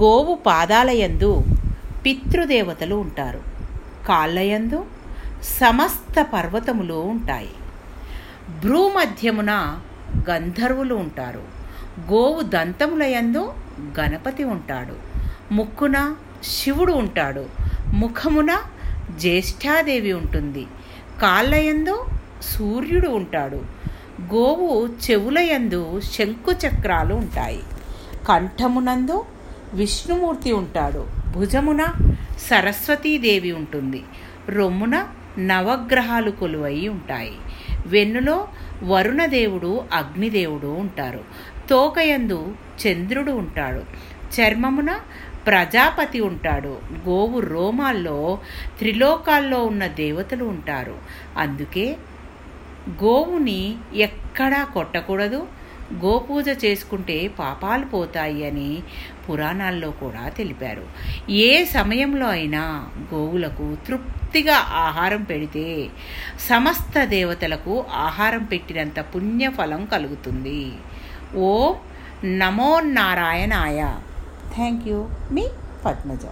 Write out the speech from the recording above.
గోవు పాదాలయందు పితృదేవతలు ఉంటారు. కాళ్ళయందు సమస్త పర్వతములు ఉంటాయి. భ్రూమధ్యమున గంధర్వులు ఉంటారు. గోవు దంతములయందు గణపతి ఉంటాడు. ముక్కున శివుడు ఉంటాడు. ముఖమున జ్యేష్ఠాదేవి ఉంటుంది. కాళ్ళయందు సూర్యుడు ఉంటాడు. గోవు చెవులయందు శంకు చక్రాలు ఉంటాయి. కంఠమునందు విష్ణుమూర్తి ఉంటాడు. భుజమున సరస్వతీదేవి ఉంటుంది. రొమ్మున నవగ్రహాలు కొలువై ఉంటాయి. వెన్నులో వరుణదేవుడు అగ్నిదేవుడు ఉంటారు. తోకయందు చంద్రుడు ఉంటాడు. చర్మమున ప్రజాపతి ఉంటాడు. గోవు రోమాల్లో త్రిలోకాల్లో ఉన్న దేవతలు ఉంటారు. అందుకే గోవుని ఎక్కడా కొట్టకూడదు. గోపూజ చేసుకుంటే పాపాలు పోతాయి అని పురాణాల్లో కూడా తెలిపారు. ఏ సమయంలో అయినా గోవులకు తృప్తిగా ఆహారం పెడితే సమస్త దేవతలకు ఆహారం పెట్టినంత పుణ్యఫలం కలుగుతుంది. ఓ నమో నారాయణాయ. థ్యాంక్ యూ మీ పద్మజ.